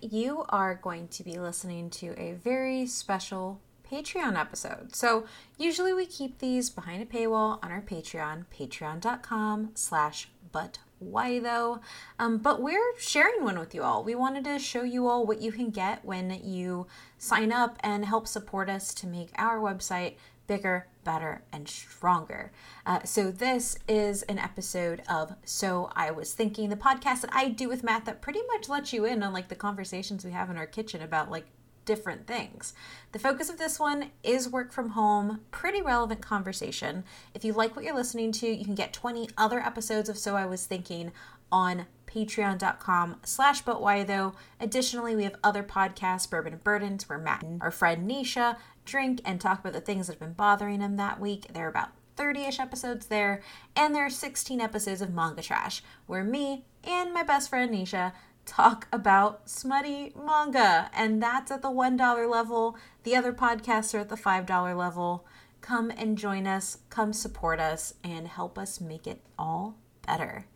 You are going to be listening to a very special Patreon episode. So usually we keep these behind a paywall on our Patreon, patreon.com slash but why though? Um, but we're sharing one with you all. We wanted to show you all what you can get when you sign up and help support us to make our website bigger, better, and stronger. Uh, so, this is an episode of So I Was Thinking, the podcast that I do with Matt that pretty much lets you in on like the conversations we have in our kitchen about like different things. The focus of this one is work from home, pretty relevant conversation. If you like what you're listening to, you can get 20 other episodes of So I Was Thinking on patreon.com slash but why though additionally we have other podcasts bourbon and burdens where matt and our friend nisha drink and talk about the things that have been bothering them that week there are about 30-ish episodes there and there are 16 episodes of manga trash where me and my best friend nisha talk about smutty manga, and that's at the $1 level. The other podcasts are at the $5 level. Come and join us, come support us, and help us make it all better.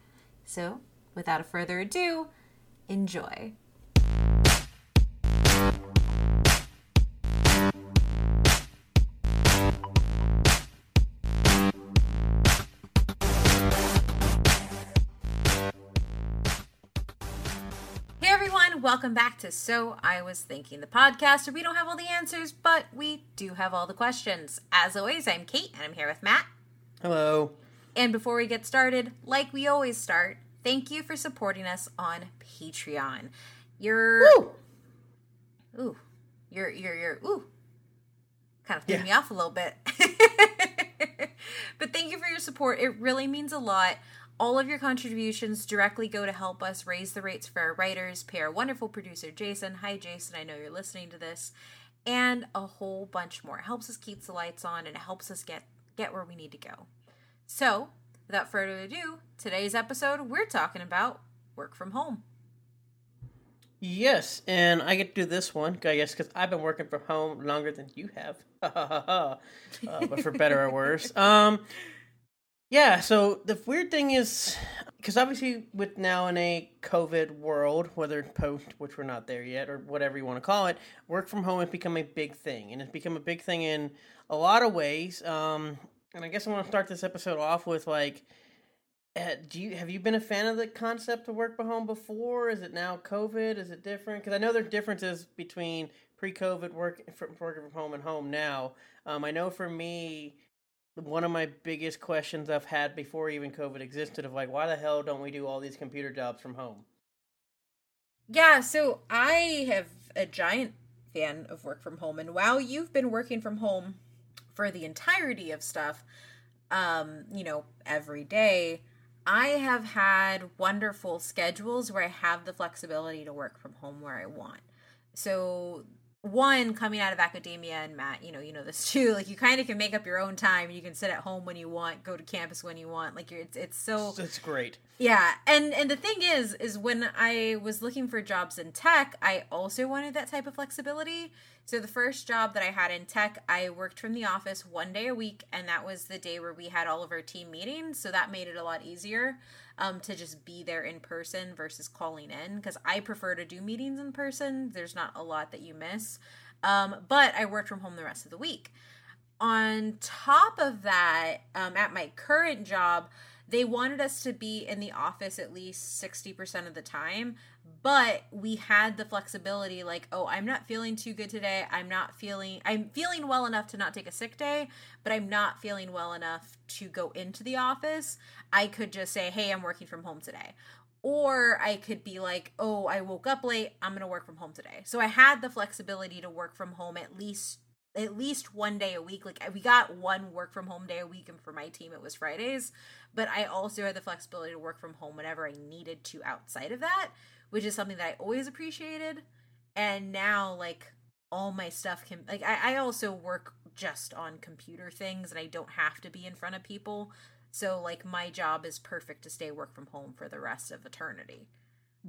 So, without further ado, enjoy. Welcome back to So I Was Thinking, the podcast where we don't have all the answers, but we do have all the questions. As always, I'm Kate and I'm here with Matt. Hello. And before we get started, like we always start, thank you for supporting us on Patreon. You're Woo! Ooh. You're you're you're ooh. Kind of threw yeah. me off a little bit. but thank you for your support. It really means a lot. All of your contributions directly go to help us raise the rates for our writers, pay our wonderful producer, Jason. Hi, Jason. I know you're listening to this. And a whole bunch more. It helps us keep the lights on and it helps us get, get where we need to go. So, without further ado, today's episode, we're talking about work from home. Yes, and I get to do this one, I guess, because I've been working from home longer than you have. uh, but for better or worse. Um, yeah, so the weird thing is, because obviously, with now in a COVID world, whether post, which we're not there yet, or whatever you want to call it, work from home has become a big thing, and it's become a big thing in a lot of ways. Um, and I guess I want to start this episode off with like, uh, do you have you been a fan of the concept of work from home before? Is it now COVID? Is it different? Because I know there's differences between pre-COVID work from working from home and home now. Um, I know for me one of my biggest questions I've had before even COVID existed of like, why the hell don't we do all these computer jobs from home? Yeah, so I have a giant fan of work from home, and while you've been working from home for the entirety of stuff, um, you know, every day, I have had wonderful schedules where I have the flexibility to work from home where I want. So one coming out of academia and Matt, you know, you know this too. Like you kind of can make up your own time. You can sit at home when you want, go to campus when you want. Like you're, it's it's so it's great. Yeah, and and the thing is, is when I was looking for jobs in tech, I also wanted that type of flexibility. So the first job that I had in tech, I worked from the office one day a week, and that was the day where we had all of our team meetings. So that made it a lot easier um, to just be there in person versus calling in because I prefer to do meetings in person. There's not a lot that you miss. Um, but I worked from home the rest of the week. On top of that, um, at my current job, they wanted us to be in the office at least 60% of the time but we had the flexibility like oh i'm not feeling too good today. I'm not feeling i'm feeling well enough to not take a sick day but i'm not feeling well enough to go into the office. I could just say hey i'm working from home today. Or i could be like oh i woke up late. I'm going to work from home today. So i had the flexibility to work from home at least at least one day a week. Like we got one work from home day a week, and for my team it was Fridays. But I also had the flexibility to work from home whenever I needed to outside of that, which is something that I always appreciated. And now, like all my stuff can like I, I also work just on computer things, and I don't have to be in front of people. So like my job is perfect to stay work from home for the rest of eternity.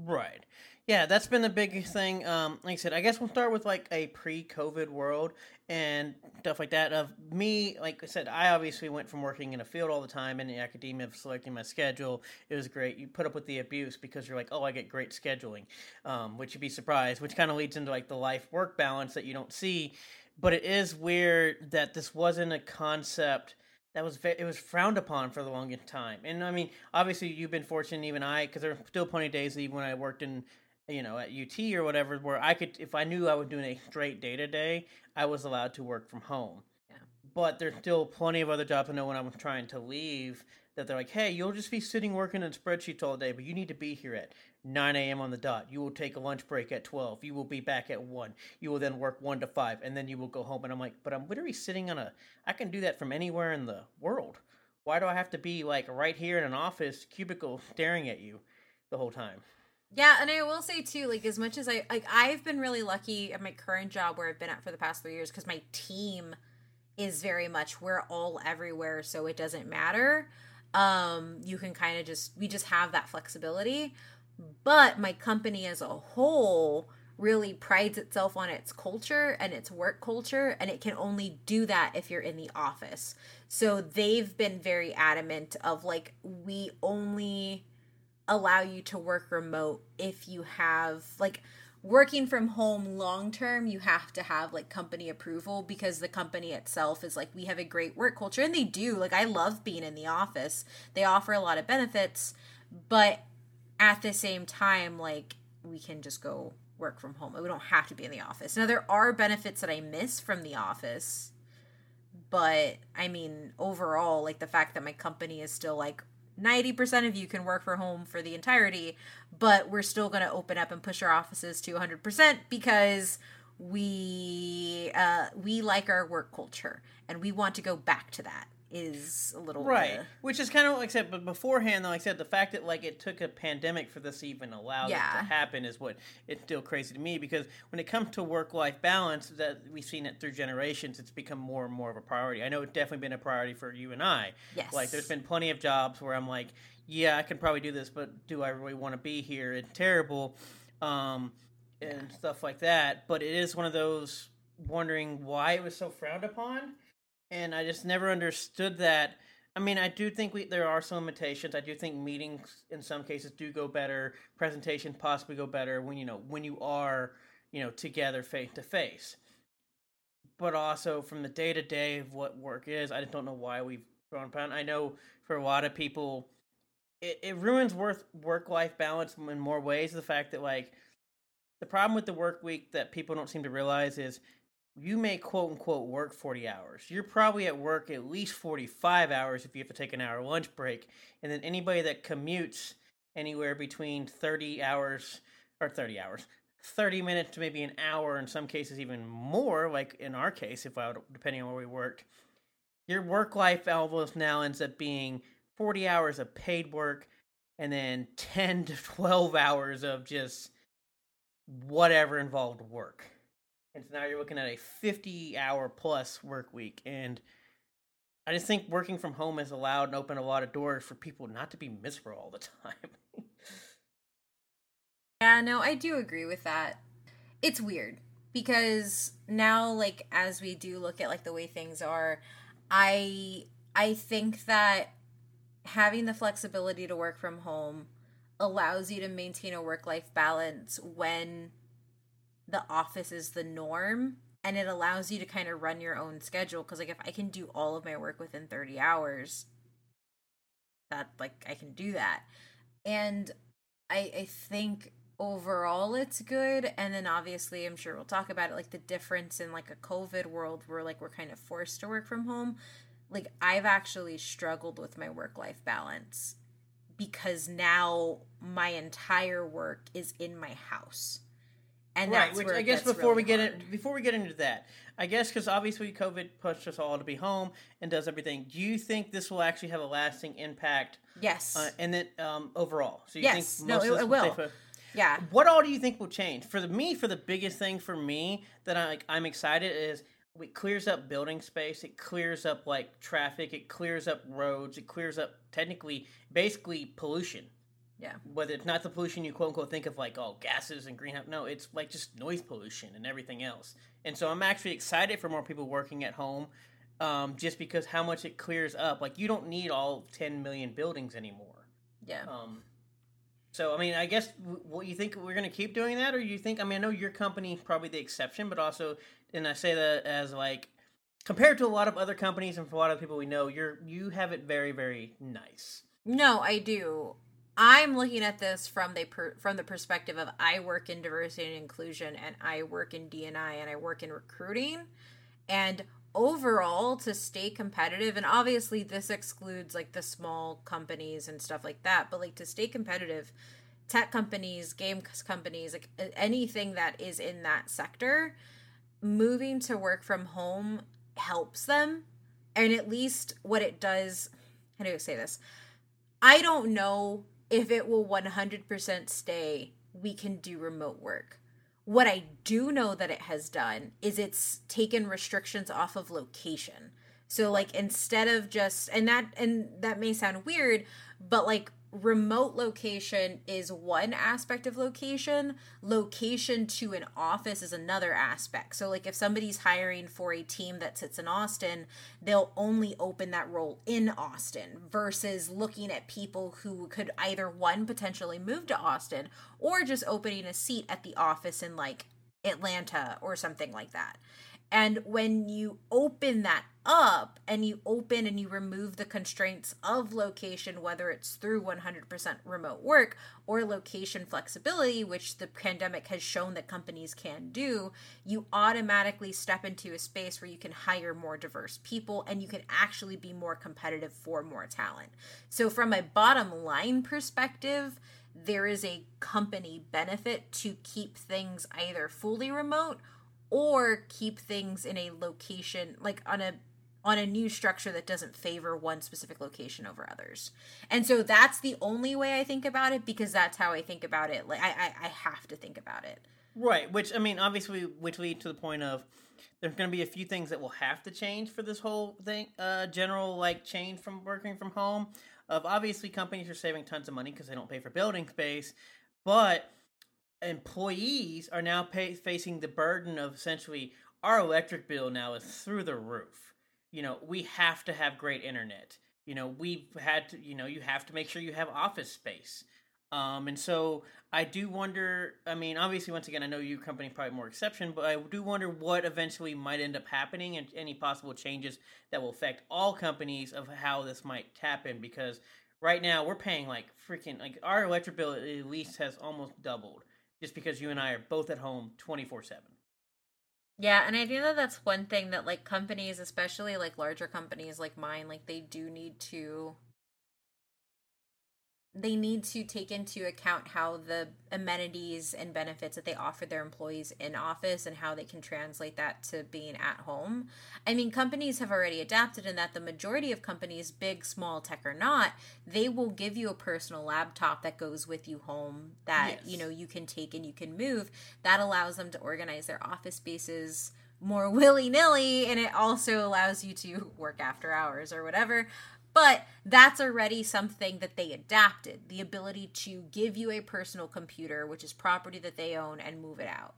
Right. Yeah, that's been the big thing. Um, like I said, I guess we'll start with like a pre-COVID world and stuff like that. Of me, like I said, I obviously went from working in a field all the time in the academia, selecting my schedule. It was great. You put up with the abuse because you're like, oh, I get great scheduling, um, which you'd be surprised. Which kind of leads into like the life-work balance that you don't see. But it is weird that this wasn't a concept that was it was frowned upon for the longest time. And I mean, obviously, you've been fortunate, even I, because there are still plenty of days even when I worked in you know, at UT or whatever, where I could, if I knew I was doing a straight day to day, I was allowed to work from home. Yeah. But there's still plenty of other jobs I know when I'm trying to leave that they're like, hey, you'll just be sitting working in spreadsheets all day, but you need to be here at 9 a.m. on the dot. You will take a lunch break at 12. You will be back at 1. You will then work 1 to 5, and then you will go home. And I'm like, but I'm literally sitting on a, I can do that from anywhere in the world. Why do I have to be like right here in an office cubicle staring at you the whole time? Yeah, and I will say too, like as much as I like, I've been really lucky at my current job where I've been at for the past three years because my team is very much we're all everywhere, so it doesn't matter. Um, you can kind of just we just have that flexibility. But my company as a whole really prides itself on its culture and its work culture and it can only do that if you're in the office. So they've been very adamant of like we only allow you to work remote if you have like working from home long term you have to have like company approval because the company itself is like we have a great work culture and they do like i love being in the office they offer a lot of benefits but at the same time like we can just go work from home. We don't have to be in the office. Now there are benefits that i miss from the office but i mean overall like the fact that my company is still like 90% of you can work from home for the entirety, but we're still going to open up and push our offices to 100% because we uh, we like our work culture and we want to go back to that is a little right, uh, which is kind of like I said, but beforehand, though, like I said, the fact that like it took a pandemic for this to even allow yeah. to happen is what it's still crazy to me because when it comes to work life balance, that we've seen it through generations, it's become more and more of a priority. I know it's definitely been a priority for you and I. Yes, like there's been plenty of jobs where I'm like, yeah, I can probably do this, but do I really want to be here? It's terrible, um, and yeah. stuff like that. But it is one of those wondering why it was so frowned upon and I just never understood that. I mean, I do think we there are some limitations. I do think meetings in some cases do go better. Presentation possibly go better when you know when you are you know together face to face. But also from the day to day of what work is, I just don't know why we've grown upon. I know for a lot of people, it, it ruins work work life balance in more ways. The fact that like the problem with the work week that people don't seem to realize is you may quote unquote work 40 hours. You're probably at work at least 45 hours if you have to take an hour lunch break. And then anybody that commutes anywhere between 30 hours or 30 hours, 30 minutes to maybe an hour, in some cases even more, like in our case, if I would, depending on where we worked, your work life almost now ends up being 40 hours of paid work and then 10 to 12 hours of just whatever involved work and so now you're looking at a 50 hour plus work week. And i just think working from home has allowed and opened a lot of doors for people not to be miserable all the time. Yeah no i do agree with that. It's weird because now like as we do look at like the way things are i i think that having the flexibility to work from home allows you to maintain a work life balance when the office is the norm and it allows you to kind of run your own schedule because like if i can do all of my work within 30 hours that like i can do that. And i i think overall it's good and then obviously i'm sure we'll talk about it like the difference in like a covid world where like we're kind of forced to work from home. Like i've actually struggled with my work life balance because now my entire work is in my house and right, which I guess before really we get in, before we get into that, I guess because obviously COVID pushed us all to be home and does everything. Do you think this will actually have a lasting impact? Yes. Uh, and then um, overall, so you yes, think most no, it, it will. will yeah. What all do you think will change for the me? For the biggest thing for me that I like, I'm excited is it clears up building space. It clears up like traffic. It clears up roads. It clears up technically, basically pollution Yeah. Whether it's not the pollution you quote unquote think of like oh gases and greenhouse no, it's like just noise pollution and everything else. And so I'm actually excited for more people working at home, um, just because how much it clears up. Like you don't need all 10 million buildings anymore. Yeah. Um, so I mean, I guess what you think we're going to keep doing that, or you think? I mean, I know your company probably the exception, but also, and I say that as like compared to a lot of other companies and for a lot of people we know, you're you have it very very nice. No, I do. I'm looking at this from the per, from the perspective of I work in diversity and inclusion, and I work in DNI, and I work in recruiting, and overall to stay competitive and obviously this excludes like the small companies and stuff like that but like to stay competitive tech companies game companies like anything that is in that sector moving to work from home helps them. And at least what it does how do i say this? I don't know if it will 100% stay we can do remote work what I do know that it has done is it's taken restrictions off of location. So like instead of just and that and that may sound weird, but like remote location is one aspect of location. Location to an office is another aspect. So like if somebody's hiring for a team that sits in austin they'll only open that role in austin versus looking at people who could either one potentially move to austin or just opening a seat at the office in like atlanta or something like that and when you open that up and you open and you remove the constraints of location, whether it's through 100% remote work or location flexibility, which the pandemic has shown that companies can do, you automatically step into a space where you can hire more diverse people and you can actually be more competitive for more talent. So, from a bottom line perspective, there is a company benefit to keep things either fully remote or keep things in a location like on a on a new structure that doesn't favor one specific location over others. And so that's the only way I think about it because that's how I think about it. Like I I, I have to think about it. Right, which I mean obviously which lead to the point of there's going to be a few things that will have to change for this whole thing uh general like change from working from home. Of obviously companies are saving tons of money because they don't pay for building space, but employees are now pay, facing the burden of essentially our electric bill now is through the roof. You know, we have to have great internet. You know, we've had to, you know, you have to make sure you have office space. Um, and so I do wonder. I mean, obviously, once again, I know your company probably more exception, but I do wonder what eventually might end up happening and any possible changes that will affect all companies of how this might happen. Because right now we're paying like freaking like our electric bill at least has almost doubled just because you and I are both at home 24 7. Yeah, and I think that that's one thing that like companies, especially like larger companies like mine, like they do need to they need to take into account how the amenities and benefits that they offer their employees in office and how they can translate that to being at home. I mean, companies have already adapted in that the majority of companies, big, small, tech or not, they will give you a personal laptop that goes with you home that, yes. you know, you can take and you can move. That allows them to organize their office spaces more willy-nilly and it also allows you to work after hours or whatever but that's already something that they adapted the ability to give you a personal computer, which is property that they own, and move it out.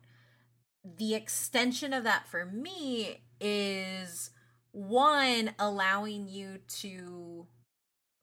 The extension of that for me is one, allowing you to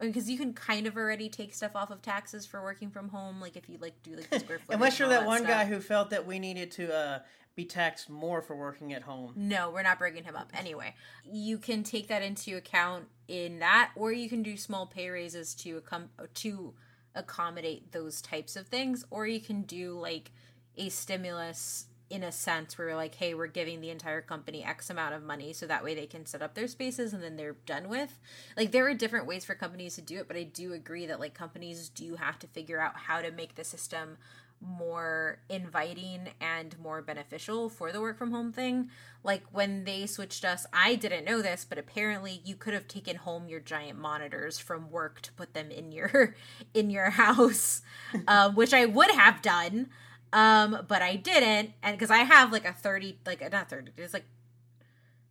because you can kind of already take stuff off of taxes for working from home like if you like do like the square footage unless you're that, that, one stuff. guy who felt that we needed to uh be taxed more for working at home. No, we're not bringing him up. Anyway, you can take that into account in that, or you can do small pay raises to accom- to accommodate those types of things, or you can do like a stimulus in a sense where you're like, hey, we're giving the entire company X amount of money so that way they can set up their spaces and then they're done with. Like there are different ways for companies to do it, but I do agree that like companies do have to figure out how to make the system more inviting and more beneficial for the work from home thing. Like when they switched us, I didn't know this, but apparently you could have taken home your giant monitors from work to put them in your in your house, uh, which I would have done, um, but I didn't, and because I have like a thirty, like not thirty, it's like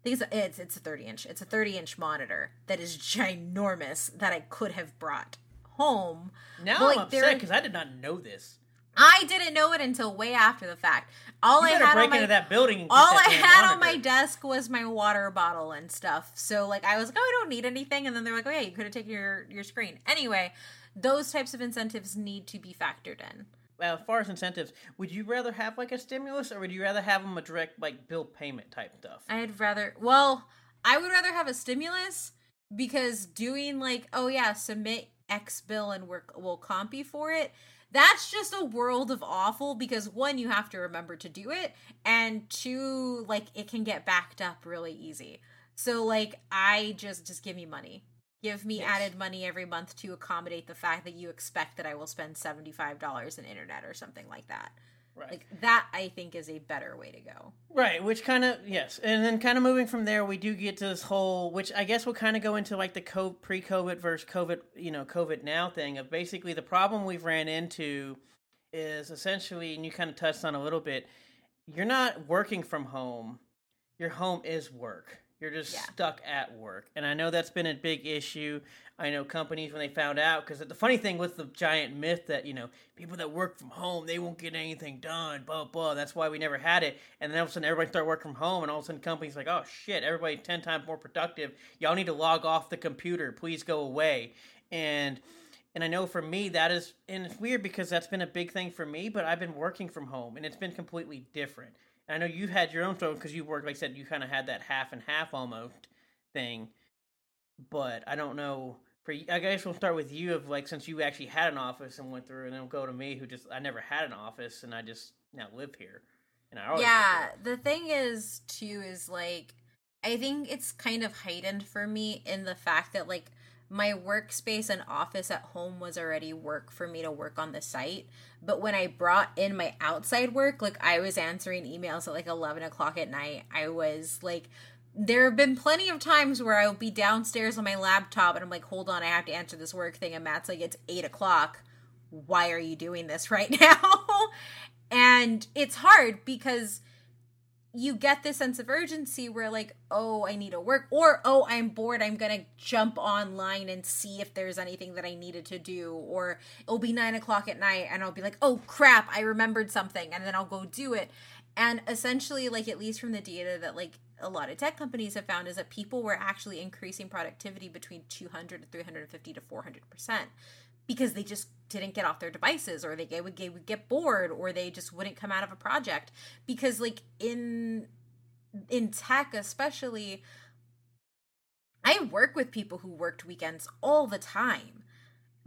I think it's a, it's it's a thirty inch, it's a thirty inch monitor that is ginormous that I could have brought home. Now But, like, I'm upset because I did not know this. I didn't know it until way after the fact. All I had break on my into that building. All that I had on my desk was my water bottle and stuff. So like I was like, oh, I don't need anything, and then they're like, oh yeah, you could have taken your your screen. Anyway, those types of incentives need to be factored in. Well, as far as incentives, would you rather have like a stimulus, or would you rather have them a direct like bill payment type stuff? I'd rather, well, I would rather have a stimulus because doing like, oh yeah, submit X bill and work will comp you for it. That's just a world of awful because one, you have to remember to do it, and two, like it can get backed up really easy. So like, I just just give me money. Give me Yes. added money every month to accommodate the fact that you expect that I will spend seventy five dollars in internet or something like that. Right. Like that, I think is a better way to go. Right, which kind of yes, and then kind of moving from there, we do get to this whole, which I guess we'll kind of go into like the co- pre-COVID versus COVID, you know, COVID now thing of basically the problem we've ran into is essentially, and you kind of touched on a little bit, you're not working from home, your home is work. You're just Yeah. stuck at work, and I know that's been a big issue. I know companies when they found out because the funny thing with the giant myth that you know people that work from home they won't get anything done, blah blah. That's why we never had it. And then all of a sudden everybody started working from home, and all of a sudden companies like, oh shit, everybody ten times more productive. Y'all need to log off the computer. Please go away. And and I know for me that is and it's weird because that's been a big thing for me. But I've been working from home, and it's been completely different. And I know you've had your own struggle because you worked, like I said, you kind of had that half and half almost thing but I don't know. For I guess we'll start with you of like since you actually had an office and went through, and then we'll go to me who just I never had an office and I just now live here, and I always yeah the thing is too is like i think it's kind of heightened for me in the fact that like my workspace and office at home was already work for me to work on the site. But when i brought in my outside work like i was answering emails at like 11 o'clock at night. I was like there have been plenty of times where I'll be downstairs on my laptop and I'm like, hold on, I have to answer this work thing. And Matt's like, it's eight o'clock. Why are you doing this right now? and it's hard because you get this sense of urgency where like oh i need to work or oh i'm bored i'm gonna jump online and see if there's anything that i needed to do or it'll be nine o'clock at night and i'll be like oh crap i remembered something and then i'll go do it and essentially like at least from the data that like a lot of tech companies have found is that people were actually increasing productivity between 200 to 350 to 400 percent because they just didn't get off their devices or they get, would get bored or they just wouldn't come out of a project. Because like in in tech especially i work with people who worked weekends all the time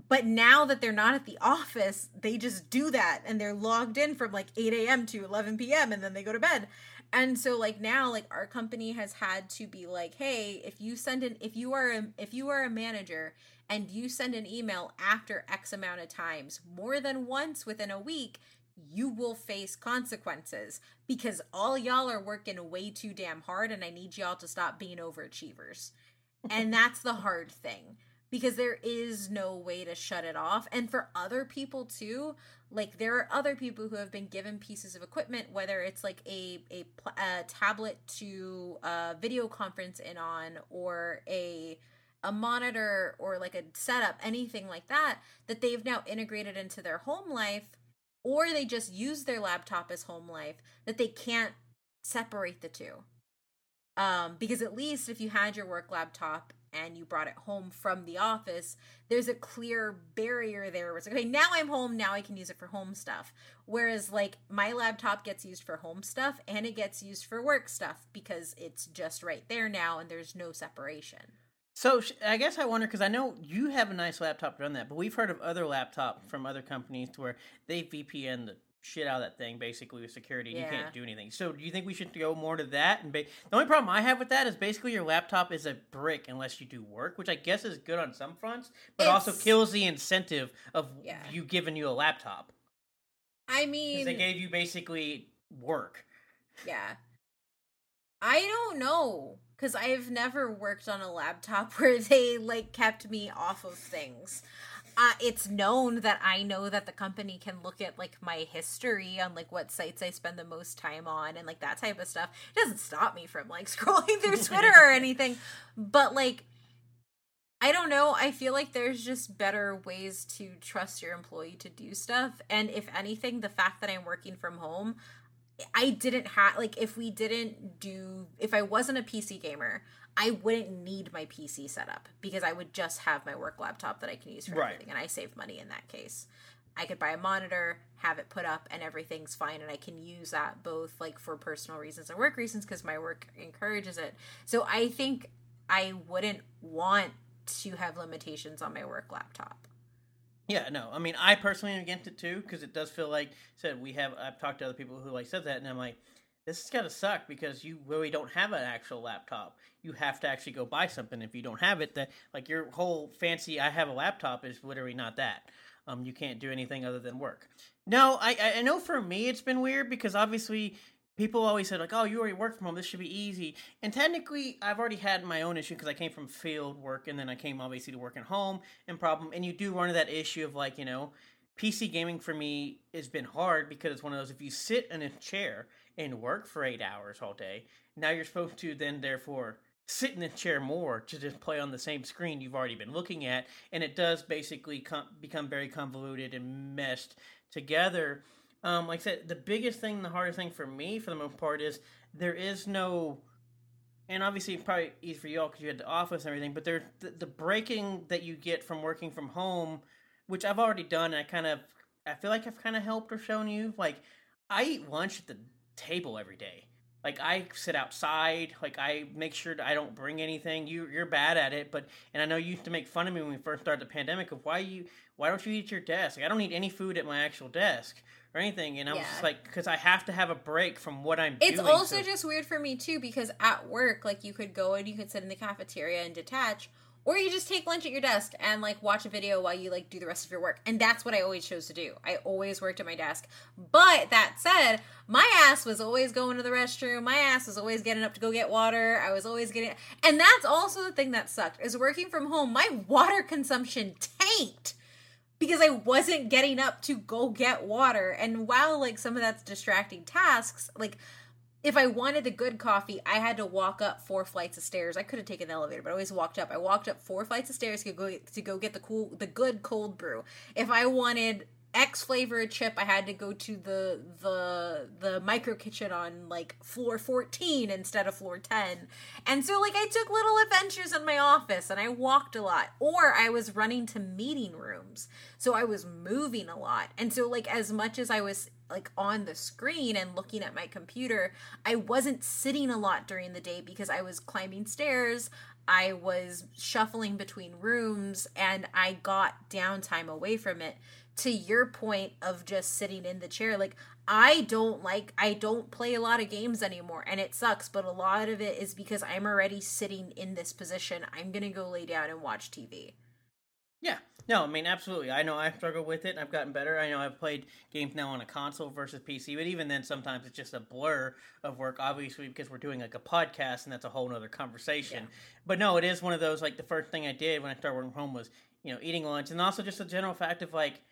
but now that they're not at the office they just do that and they're logged in from like 8 a.m to 11 p.m and then they go to bed and so like now like our company has had to be like hey if you send an if you are a, if you are a manager and you send an email after x amount of times more than once within a week you will face consequences because all y'all are working way too damn hard and I need y'all to stop being overachievers. and that's the hard thing because there is no way to shut it off. And for other people too, like there are other people who have been given pieces of equipment whether it's like a a, a tablet to uh video conference in on or a a monitor or like a setup anything like that that they've now integrated into their home life or they just use their laptop as home life that they can't separate the two um because at least if you had your work laptop and you brought it home from the office there's a clear barrier there where it's like okay now i'm home now i can use it for home stuff. Whereas like my laptop gets used for home stuff and it gets used for work stuff because it's just right there now and there's no separation. So I guess I wonder because I know you have a nice laptop to run that, but we've heard of other laptop from other companies to where they VPN the shit out of that thing basically with security. and You can't do anything. So do you think we should go more to that? And ba- the only problem I have with that is basically your laptop is a brick unless you do work, which I guess is good on some fronts, but also kills the incentive of Yeah. you giving you a laptop i mean they gave you basically work. Yeah. I don't know cuz I've never worked on a laptop where they like kept me off of things. Uh, it's known that I know that the company can look at like my history on like what sites I spend the most time on and like that type of stuff. It doesn't stop me from like scrolling through Twitter or anything. But like I don't know. I feel like there's just better ways to trust your employee to do stuff. And if anything, the fact that I'm working from home, I didn't have, like, if we didn't do, if I wasn't a PC gamer, I wouldn't need my PC setup because I would just have my work laptop that I can use for Right. everything. And I save money in that case. I could buy a monitor, have it put up, and everything's fine. And I can use that both like for personal reasons and work reasons because my work encourages it. So I think I wouldn't want to have limitations on my work laptop. Yeah, no. I mean, I personally am against it too because it does feel like said we have. I've talked to other people who like said that, and I'm like, this is gotta suck because you really don't have an actual laptop. You have to actually go buy something. If you don't have it, that like your whole fancy I have a laptop is literally not that. Um, you can't do anything other than work. No, I- I know for me it's been weird because obviously people always said like, oh, you already work from home. This should be easy. And technically, I've already had my own issue because I came from field work and then I came obviously to work at home and problem. And you do run into that issue of like you know, PC gaming for me has been hard because it's one of those if you sit in a chair and work for eight hours all day, now you're supposed to then therefore sit in the chair more to just play on the same screen you've already been looking at, and it does basically com- become very convoluted and meshed together. Um, like I said, the biggest thing, the hardest thing for me, for the most part, is there is no, and obviously probably easy for y'all because you had the office and everything, but there the, the breaking that you get from working from home, which I've already done. And I kind of, I feel like I've kind of helped or shown you. Like, I eat lunch at the table every day. Like I sit outside. Like I make sure I don't bring anything. You you're bad at it, but and I know you used to make fun of me when we first started the pandemic of why you why don't you eat at your desk? Like, I don't eat any food at my actual desk or anything, and I'm Yeah. just like because I have to have a break from what I'm It's doing. also so- just weird for me too because at work, like you could go and you could sit in the cafeteria and detach, or you just take lunch at your desk and like watch a video while you like do the rest of your work. And that's what I always chose to do. I always worked at my desk. But that said, my ass was always going to the restroom. My ass was always getting up to go get water. I was always getting and that's also the thing that sucked is working from home. My water consumption tanked because I wasn't getting up to go get water. And while like some of that's distracting tasks, like if I wanted the good coffee, I had to walk up four flights of stairs. I could have taken the elevator, but I always walked up. I walked up four flights of stairs to go to go get the cool the good cold brew. If I wanted X flavored chip, I had to go to the the the micro kitchen on like floor 14 instead of floor 10. And so like I took little adventures in my office and I walked a lot or I was running to meeting rooms. So I was moving a lot. And so like as much as I was like on the screen and looking at my computer, I wasn't sitting a lot during the day because I was climbing stairs, I was shuffling between rooms, and I got downtime away from it. To your point of just sitting in the chair, like I don't like, I don't play a lot of games anymore, and it sucks, but a lot of it is because I'm already sitting in this position. I'm gonna go lay down and watch TV. Yeah. No, I mean absolutely. I know I've struggled with it and I've gotten better. I know I've played games now on a console versus PC, but even then sometimes it's just a blur of work, obviously because we're doing like a podcast and that's a whole nother conversation. Yeah. But no, it is one of those like the first thing I did when I started working from home was, you know, eating lunch and also just the general fact of like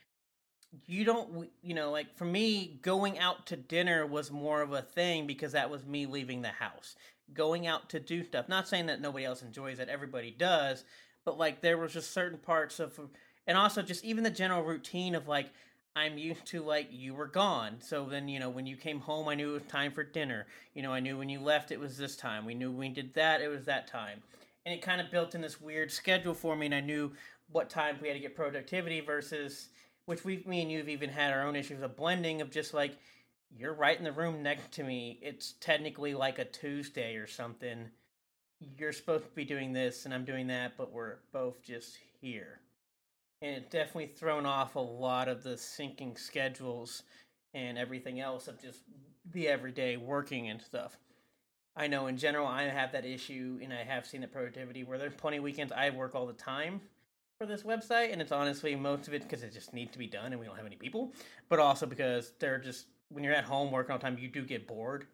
you don't you know like for me going out to dinner was more of a thing because that was me leaving the house going out to do stuff not saying that nobody else enjoys it everybody does but like there was just certain parts of and also just even the general routine of like i'm used to like you were gone. So then you know when you came home i knew it was time for dinner. You know i knew when you left it was this time. We knew when we did that it was that time. And it kind of built in this weird schedule for me and i knew what time we had to get productivity versus which we me and you've even had our own issues of blending of just like you're right in the room next to me. It's technically like a tuesday or something you're supposed to be doing this and i'm doing that but we're both just here and it definitely thrown off a lot of the syncing schedules and everything else of just the everyday working and stuff i know in general i have that issue and i have seen the productivity where there's plenty of weekends i work all the time for this website, and it's honestly most of it because it just needs to be done, and we don't have any people, but also because they're just when you're at home working all the time, you do get bored.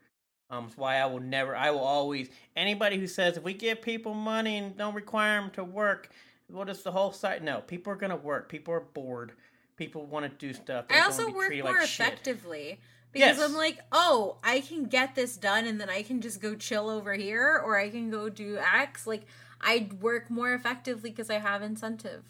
Um, it's why I will never, I will always anybody who says if we give people money and don't require them to work, what is the whole site? No, people are gonna work. People are bored. People want to do stuff. They I also work more like shit. effectively because Yes. I'm like, oh, I can get this done and then I can just go chill over here or I can go do X. Like, I'd work more effectively because I have incentive.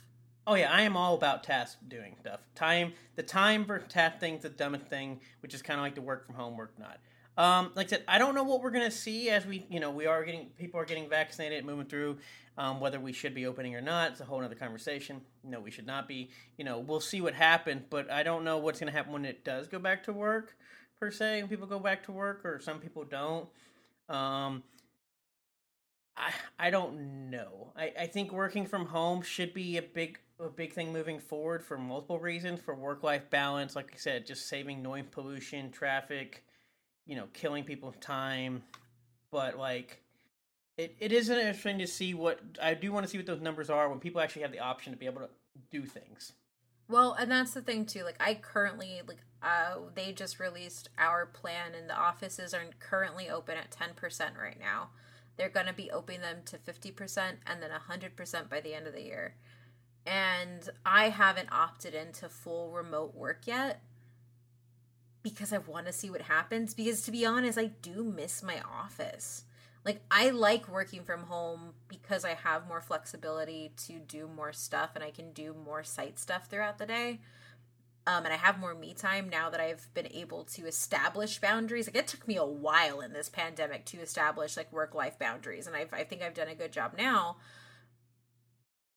Oh yeah, I am all about task doing stuff. Time, the time for task things, the dumbest thing, which is kind of like the work from home, work not. Um, like I said, I don't know what we're gonna see as we, you know, we are getting people are getting vaccinated, moving through. Um, whether we should be opening or not, it's a whole other conversation. No, we should not be. You know, we'll see what happens, but I don't know what's gonna happen when it does go back to work, per se. When people go back to work, or some people don't. Um, I I don't know. I, I think working from home should be a big a big thing moving forward for multiple reasons. For work life balance, like I said, just saving noise pollution, traffic, you know, killing people's time. But like it, it is interesting to see what I do want to see what those numbers are when people actually have the option to be able to do things. Well, and that's the thing too. Like I currently like uh they just released our plan and the offices are currently open at 10% right now. They're going to be opening them to 50% and then 100% by the end of the year. And I haven't opted into full remote work yet because I want to see what happens because to be honest, I do miss my office. Like I like working from home because I have more flexibility to do more stuff and I can do more site stuff throughout the day. Um, and I have more me time now that I've been able to establish boundaries. Like it took me a while in this pandemic to establish like work life boundaries, and I've, I think I've done a good job now.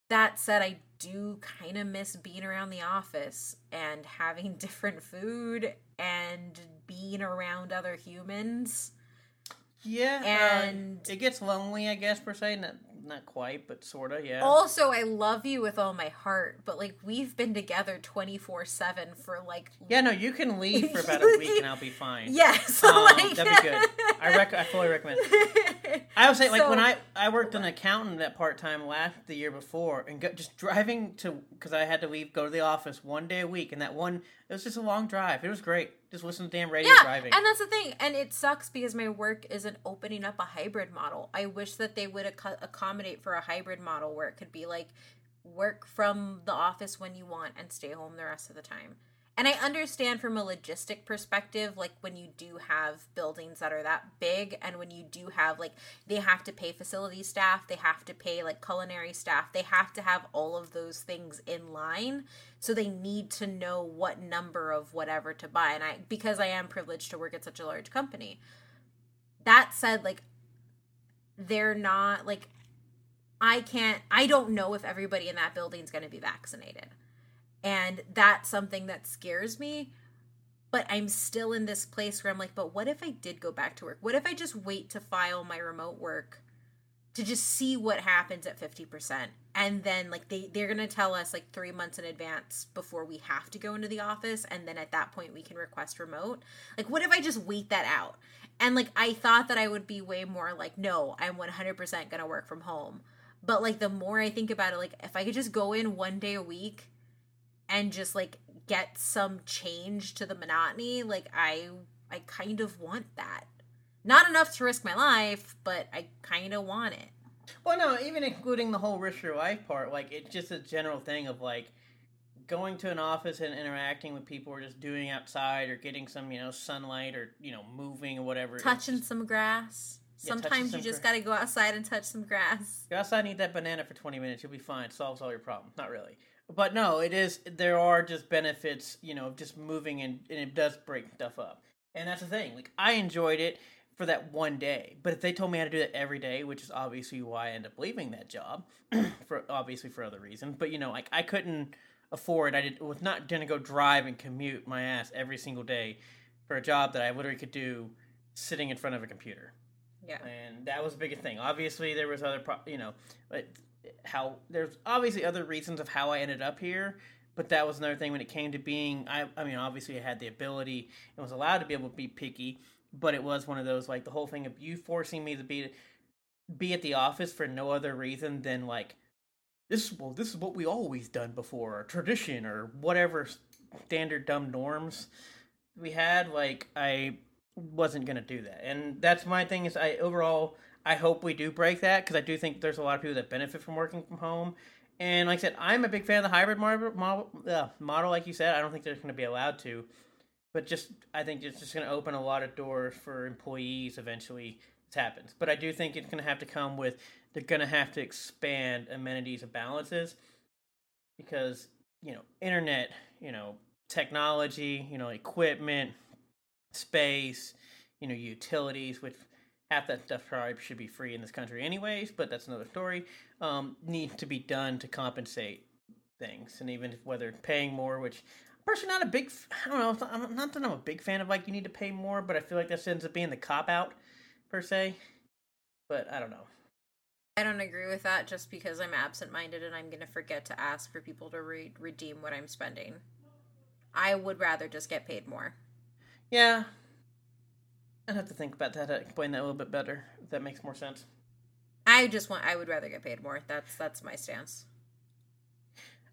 That said, I do kind of miss being around the office and having different food and being around other humans. Yeah, And- uh, it gets lonely, I guess per se. Not not quite, but sorta. Yeah. Also, I love you with all my heart, but like we've been together 24 7 for like. yeah, no, you can leave for about a week and I'll be fine. Yes. Um, like... that'd be good. I rec- I fully recommend. I would say like So- when I I worked an accountant at part time last the year before and go, just driving to because I had to leave go to the office one day a week and that one it was just a long drive. It was great. Just listen to damn radio yeah, driving. and that's the thing, and it sucks because my work isn't opening up a hybrid model. I wish that they would ac- accommodate for a hybrid model where it could be like work from the office when you want and stay home the rest of the time. And I understand from a logistic perspective, like when you do have buildings that are that big, and when you do have like they have to pay facility staff, they have to pay like culinary staff, they have to have all of those things in line. So they need to know what number of whatever to buy. And I, because I am privileged to work at such a large company, that said, like they're not like I can't, I don't know if everybody in that building is going to be vaccinated. And that's something that scares me. But I'm still in this place where I'm like, but what if I did go back to work? What if I just wait to file my remote work to just see what happens at 50%? And then, like, they, they're going to tell us like three months in advance before we have to go into the office. And then at that point, we can request remote. Like, what if I just wait that out? And like, I thought that I would be way more like, no, I'm 100% going to work from home. But like, the more I think about it, like, if I could just go in one day a week and just like get some change to the monotony like i i kind of want that not enough to risk my life but i kind of want it Well, no, even including the whole risk your life part, like it's just a general thing of like going to an office and interacting with people, or just doing outside, or getting some you know sunlight, or you know moving or whatever. Touching just- some grass Yeah, sometimes some you just gra- got to go outside and touch some grass Go outside and eat that banana for 20 minutes. You'll be fine. It solves all your problems. Not really. But no, it is, there are just benefits, you know, of just moving and, and it does break stuff up. And that's the thing. Like, I enjoyed it for that one day. But if they told me how to do that every day, which is obviously why I end up leaving that job, for obviously for other reasons. But, you know, like, I couldn't afford, I did, was not going to go drive and commute my ass every single day for a job that I literally could do sitting in front of a computer yeah and that was the biggest thing. Obviously, there was other, pro- you know, but how there's obviously other reasons of how I ended up here. But that was another thing when it came to being. I, I mean, obviously, I had the ability and was allowed to be able to be picky. But it was one of those like the whole thing of you forcing me to be be at the office for no other reason than like this. Well, this is what we always done before, or tradition, or whatever standard dumb norms we had. Like I wasn't gonna do that, and that's my thing. Is I overall I hope we do break that because I do think there's a lot of people that benefit from working from home. And like I said, I'm a big fan of the hybrid model. Model, uh, model like you said, I don't think they're going to be allowed to, but just I think it's just going to open a lot of doors for employees eventually. This happens, but I do think it's going to have to come with they're gonna have to expand amenities and balances because you know internet, you know technology, you know equipment, space, you know utilities, which half that stuff probably should be free in this country anyways, but that's another story. Um, need to be done to compensate things, and even if, whether paying more, which I'm personally not a big, I don't know, I'm not that I'm a big fan of like you need to pay more, but I feel like that ends up being the cop out per se. But I don't know. I don't agree with that just because I'm absent minded and I'm going to forget to ask for people to re- redeem what I'm spending. I would rather just get paid more. Yeah. I'd have to think about that, explain that a little bit better, if that makes more sense. I just want, I would rather get paid more. That's, that's my stance.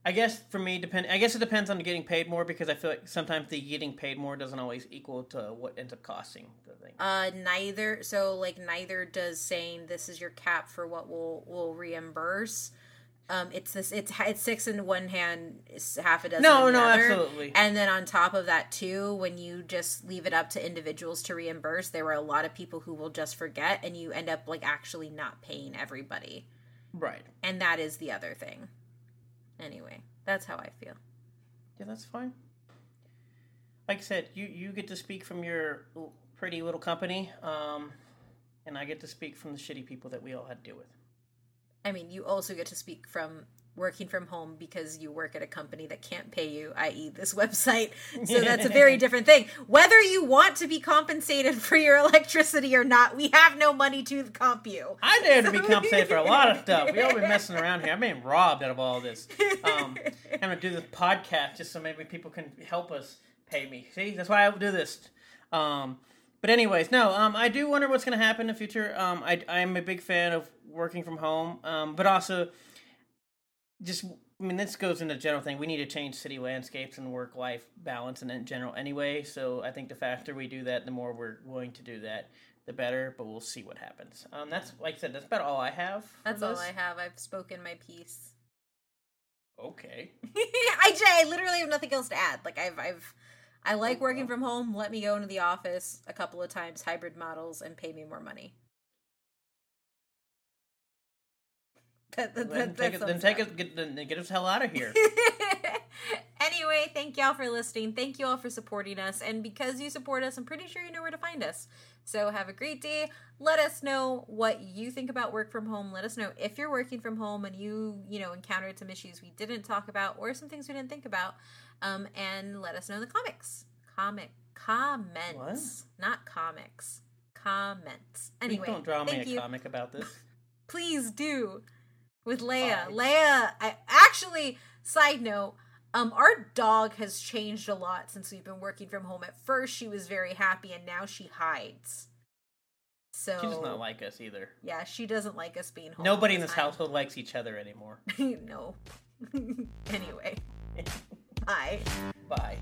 I guess for me, depend. I guess it depends on getting paid more because I feel like sometimes the getting paid more doesn't always equal to what ends up costing the thing. Uh, neither. So like neither does saying this is your cap for what we'll we'll reimburse. Um, it's this. It's it's six in one hand, half a dozen. No, in the no, other. absolutely. And then on top of that too, when you just leave it up to individuals to reimburse, there are a lot of people who will just forget, and you end up like actually not paying everybody. Right. And that is the other thing. Anyway, that's how I feel. Yeah, that's fine. Like I said, you you get to speak from your pretty little company, um, and I get to speak from the shitty people that we all had to deal with. I mean, you also get to speak from working from home because you work at a company that can't pay you, i.e., this website. So that's a very different thing. Whether you want to be compensated for your electricity or not, we have no money to comp you. I dare to be compensated for a lot of stuff. We all been messing around here. I'm being robbed out of all this. Um, I'm gonna do this podcast just so maybe people can help us pay me. See, that's why I will do this. Um, but anyways, no. Um, I do wonder what's gonna happen in the future. Um, I I'm a big fan of working from home. Um, but also just I mean this goes into the general thing. We need to change city landscapes and work life balance and in general anyway. So I think the faster we do that, the more we're willing to do that, the better. But we'll see what happens. Um, that's like I said, that's about all I have. That's all. I have. I've spoken my piece. Okay. I, I literally have nothing else to add. Like I've I've I like Oh, working from home. Let me go into the office a couple of times, hybrid models, and pay me more money. That, that, take it. Then take it. Get, then get us hell out of here. anyway, thank y'all for listening. Thank you all for supporting us. And because you support us, I'm pretty sure you know where to find us. So have a great day. Let us know what you think about work from home. Let us know if you're working from home and you, you know, encountered some issues we didn't talk about or some things we didn't think about. Um, and let us know in the comics. Comic comments. Not comics. Comments. Please Anyway, don't draw me a you comic about this. please do with Leia. Fine. Leia, I actually side note, um our dog has changed a lot since we've been working from home. At first she was very happy and now she hides. So She does not like us either. Yeah, she doesn't like us being home. Nobody in this time. household likes each other anymore. no. anyway. Bye. Bye.